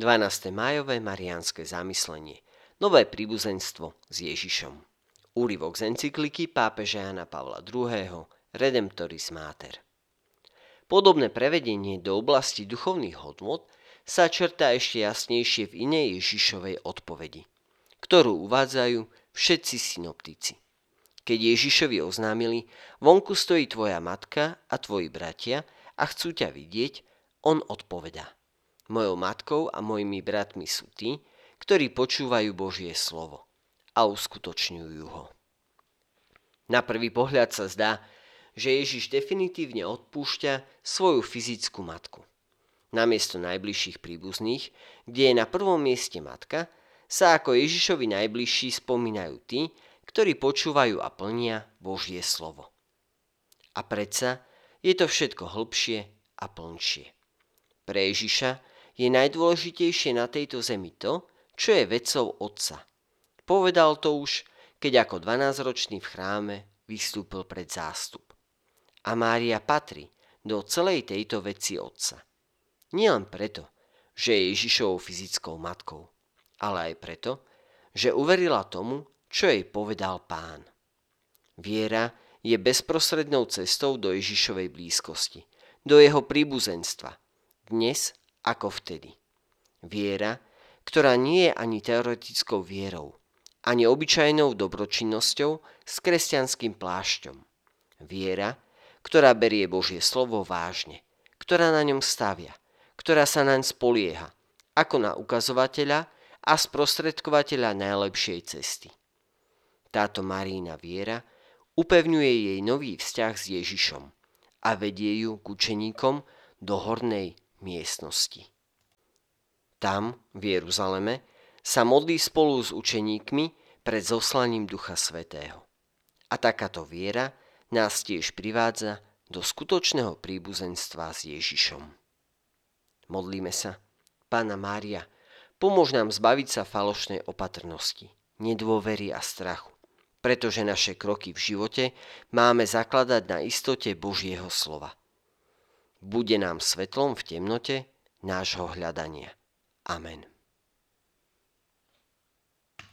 12. májové mariánske zamyslenie. Nové príbuzenstvo s Ježišom. Úryvok z encykliky pápeža Jana Pavla II. Redemptoris Mater. Podobné prevedenie do oblasti duchovných hodnot sa črtá ešte jasnejšie v inej Ježišovej odpovedi, ktorú uvádzajú všetci synoptici. Keď Ježišovi oznámili, vonku stojí tvoja matka a tvoji bratia a chcú ťa vidieť, on odpovedá. Mojou matkou a mojimi bratmi sú tí, ktorí počúvajú Božie slovo a uskutočňujú ho. Na prvý pohľad sa zdá, že Ježiš definitívne odpúšťa svoju fyzickú matku. Namiesto najbližších príbuzných, kde je na prvom mieste matka, sa ako Ježišovi najbližší spomínajú tí, ktorí počúvajú a plnia Božie slovo. A predsa je to všetko hlbšie a plnšie. Pre Ježiša je najdôležitejšie na tejto zemi to, čo je vecou Otca. Povedal to už, keď ako 12-ročný v chráme vystúpil pred zástup. A Mária patrí do celej tejto veci Otca. Nielen preto, že je Ježišovou fyzickou matkou, ale aj preto, že uverila tomu, čo jej povedal pán. Viera je bezprostrednou cestou do Ježišovej blízkosti, do jeho príbuzenstva, dnes ako vtedy. Viera, ktorá nie je ani teoretickou vierou, ani obyčajnou dobročinnosťou s kresťanským plášťom. Viera, ktorá berie Božie slovo vážne, ktorá na ňom stavia, ktorá sa naň spolieha, ako na ukazovateľa a sprostredkovateľa najlepšej cesty. Táto Marína viera upevňuje jej nový vzťah s Ježišom a vedie ju k učeníkom do hornej miestnosti. Tam, v Jeruzaleme, sa modlí spolu s učeníkmi pred zoslaním Ducha Svetého. A takáto viera nás tiež privádza do skutočného príbuzenstva s Ježišom. Modlíme sa. Pána Mária, pomôž nám zbaviť sa falošnej opatrnosti, nedôvery a strachu pretože naše kroky v živote máme zakladať na istote Božieho slova. Bude nám svetlom v temnote nášho hľadania. Amen.